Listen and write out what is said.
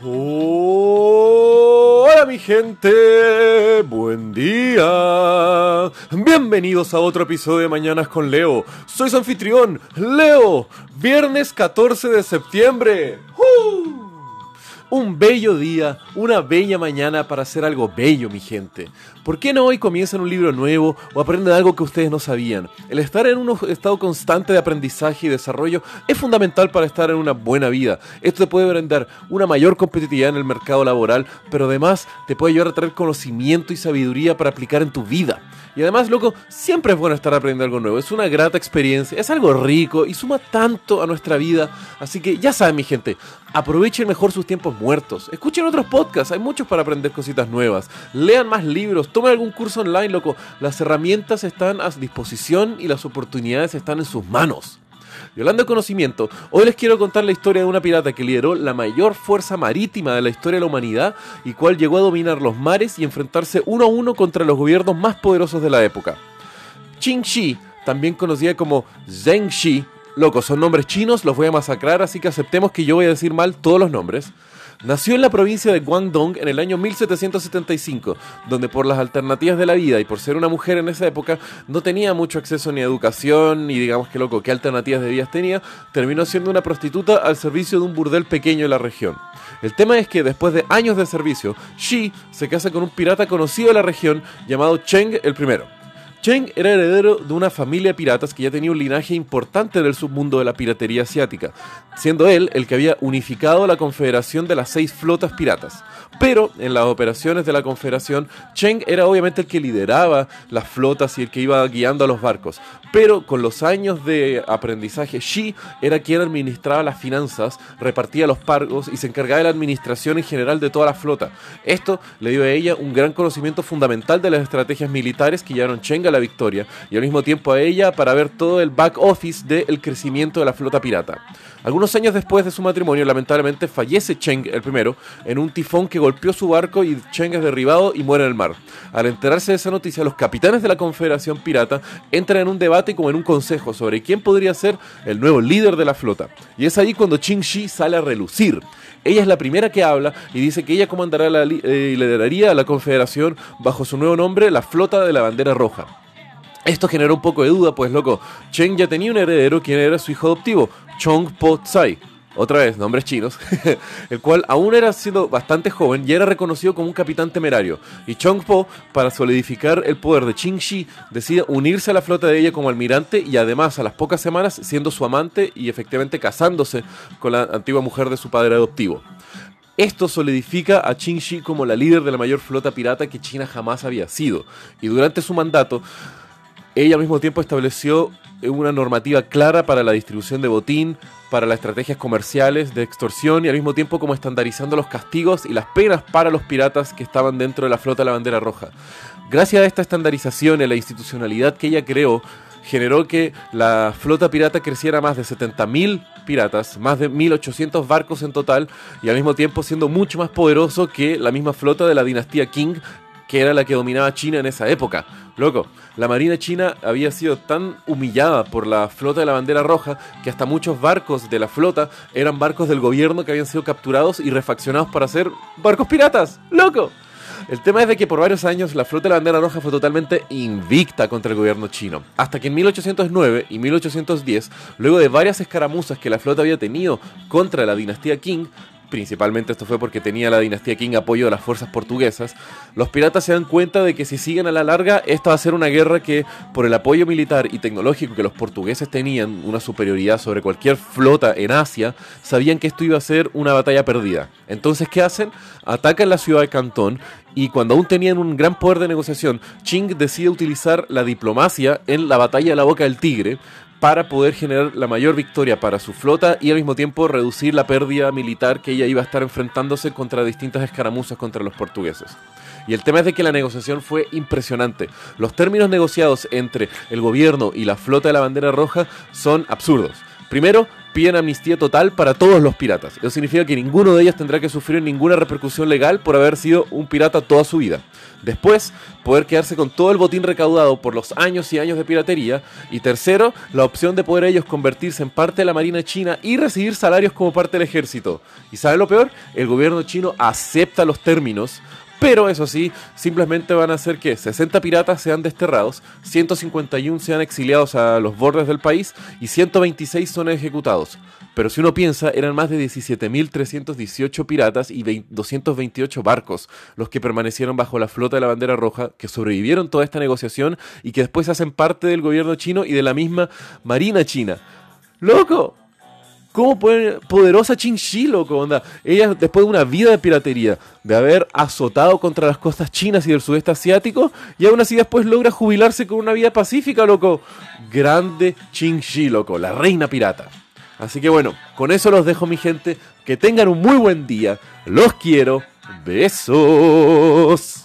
Hola mi gente, buen día. Bienvenidos a otro episodio de Mañanas con Leo. Soy su anfitrión, Leo. Viernes 14 de septiembre. ¡Uh! Un bello día, una bella mañana para hacer algo bello, mi gente. ¿Por qué no hoy comienzan un libro nuevo o aprenden algo que ustedes no sabían? El estar en un estado constante de aprendizaje y desarrollo es fundamental para estar en una buena vida. Esto te puede brindar una mayor competitividad en el mercado laboral, pero además te puede ayudar a traer conocimiento y sabiduría para aplicar en tu vida. Y además, loco, siempre es bueno estar aprendiendo algo nuevo. Es una grata experiencia, es algo rico y suma tanto a nuestra vida. Así que ya saben, mi gente, aprovechen mejor sus tiempos muertos. Escuchen otros podcasts, hay muchos para aprender cositas nuevas. Lean más libros, tomen algún curso online, loco. Las herramientas están a disposición y las oportunidades están en sus manos. Y hablando de conocimiento, hoy les quiero contar la historia de una pirata que lideró la mayor fuerza marítima de la historia de la humanidad y cual llegó a dominar los mares y enfrentarse uno a uno contra los gobiernos más poderosos de la época. Qing Shi, también conocida como Zheng Shi, loco, son nombres chinos, los voy a masacrar, así que aceptemos que yo voy a decir mal todos los nombres. Nació en la provincia de Guangdong en el año 1775, donde por las alternativas de la vida y por ser una mujer en esa época no tenía mucho acceso ni a educación, ni digamos que loco, qué alternativas de vida tenía, terminó siendo una prostituta al servicio de un burdel pequeño en la región. El tema es que después de años de servicio, Shi se casa con un pirata conocido de la región llamado Cheng el Primero. Cheng era heredero de una familia de piratas que ya tenía un linaje importante del submundo de la piratería asiática, siendo él el que había unificado la confederación de las seis flotas piratas. Pero en las operaciones de la confederación, Cheng era obviamente el que lideraba las flotas y el que iba guiando a los barcos. Pero con los años de aprendizaje, Shi era quien administraba las finanzas, repartía los pagos y se encargaba de la administración en general de toda la flota. Esto le dio a ella un gran conocimiento fundamental de las estrategias militares que llevaron Cheng a la victoria y al mismo tiempo a ella para ver todo el back office del crecimiento de la flota pirata. Algunos años después de su matrimonio, lamentablemente fallece Cheng el primero en un tifón que golpeó su barco y Cheng es derribado y muere en el mar. Al enterarse de esa noticia, los capitanes de la Confederación Pirata entran en un debate como en un consejo sobre quién podría ser el nuevo líder de la flota. Y es ahí cuando Ching Shi sale a relucir. Ella es la primera que habla y dice que ella comandará eh, y lideraría a la Confederación bajo su nuevo nombre, la Flota de la Bandera Roja. Esto generó un poco de duda, pues loco, Cheng ya tenía un heredero quien era su hijo adoptivo, Chong Po Tsai. Otra vez, nombres chinos, el cual aún era siendo bastante joven y era reconocido como un capitán temerario. Y Chong Po, para solidificar el poder de Qing Shi, decide unirse a la flota de ella como almirante y además a las pocas semanas siendo su amante y efectivamente casándose con la antigua mujer de su padre adoptivo. Esto solidifica a Qing Shi como la líder de la mayor flota pirata que China jamás había sido. Y durante su mandato, ella al mismo tiempo estableció una normativa clara para la distribución de botín, para las estrategias comerciales de extorsión y al mismo tiempo como estandarizando los castigos y las penas para los piratas que estaban dentro de la flota de la bandera roja. Gracias a esta estandarización y la institucionalidad que ella creó, generó que la flota pirata creciera más de 70.000 piratas, más de 1.800 barcos en total y al mismo tiempo siendo mucho más poderoso que la misma flota de la dinastía Qing que era la que dominaba China en esa época. Loco, la marina china había sido tan humillada por la flota de la bandera roja que hasta muchos barcos de la flota eran barcos del gobierno que habían sido capturados y refaccionados para ser barcos piratas. ¡Loco! El tema es de que por varios años la flota de la bandera roja fue totalmente invicta contra el gobierno chino, hasta que en 1809 y 1810, luego de varias escaramuzas que la flota había tenido contra la dinastía Qing, principalmente esto fue porque tenía la dinastía Qing apoyo de las fuerzas portuguesas, los piratas se dan cuenta de que si siguen a la larga, esta va a ser una guerra que, por el apoyo militar y tecnológico que los portugueses tenían, una superioridad sobre cualquier flota en Asia, sabían que esto iba a ser una batalla perdida. Entonces, ¿qué hacen? Atacan la ciudad de Cantón y cuando aún tenían un gran poder de negociación, Qing decide utilizar la diplomacia en la batalla de la Boca del Tigre, para poder generar la mayor victoria para su flota y al mismo tiempo reducir la pérdida militar que ella iba a estar enfrentándose contra distintas escaramuzas contra los portugueses. Y el tema es de que la negociación fue impresionante. Los términos negociados entre el gobierno y la flota de la bandera roja son absurdos. Primero, piden amnistía total para todos los piratas. Eso significa que ninguno de ellos tendrá que sufrir ninguna repercusión legal por haber sido un pirata toda su vida. Después, poder quedarse con todo el botín recaudado por los años y años de piratería. Y tercero, la opción de poder ellos convertirse en parte de la Marina China y recibir salarios como parte del ejército. ¿Y sabe lo peor? El gobierno chino acepta los términos pero eso sí, simplemente van a hacer que 60 piratas sean desterrados, 151 sean exiliados a los bordes del país y 126 son ejecutados. Pero si uno piensa, eran más de 17.318 piratas y 228 barcos los que permanecieron bajo la flota de la bandera roja, que sobrevivieron toda esta negociación y que después hacen parte del gobierno chino y de la misma Marina China. ¡Loco! ¿Cómo puede, poderosa Shi, loco? Ella, después de una vida de piratería, de haber azotado contra las costas chinas y del sudeste asiático, y aún así después logra jubilarse con una vida pacífica, loco. Grande Shi, loco, la reina pirata. Así que bueno, con eso los dejo, mi gente. Que tengan un muy buen día. Los quiero. Besos.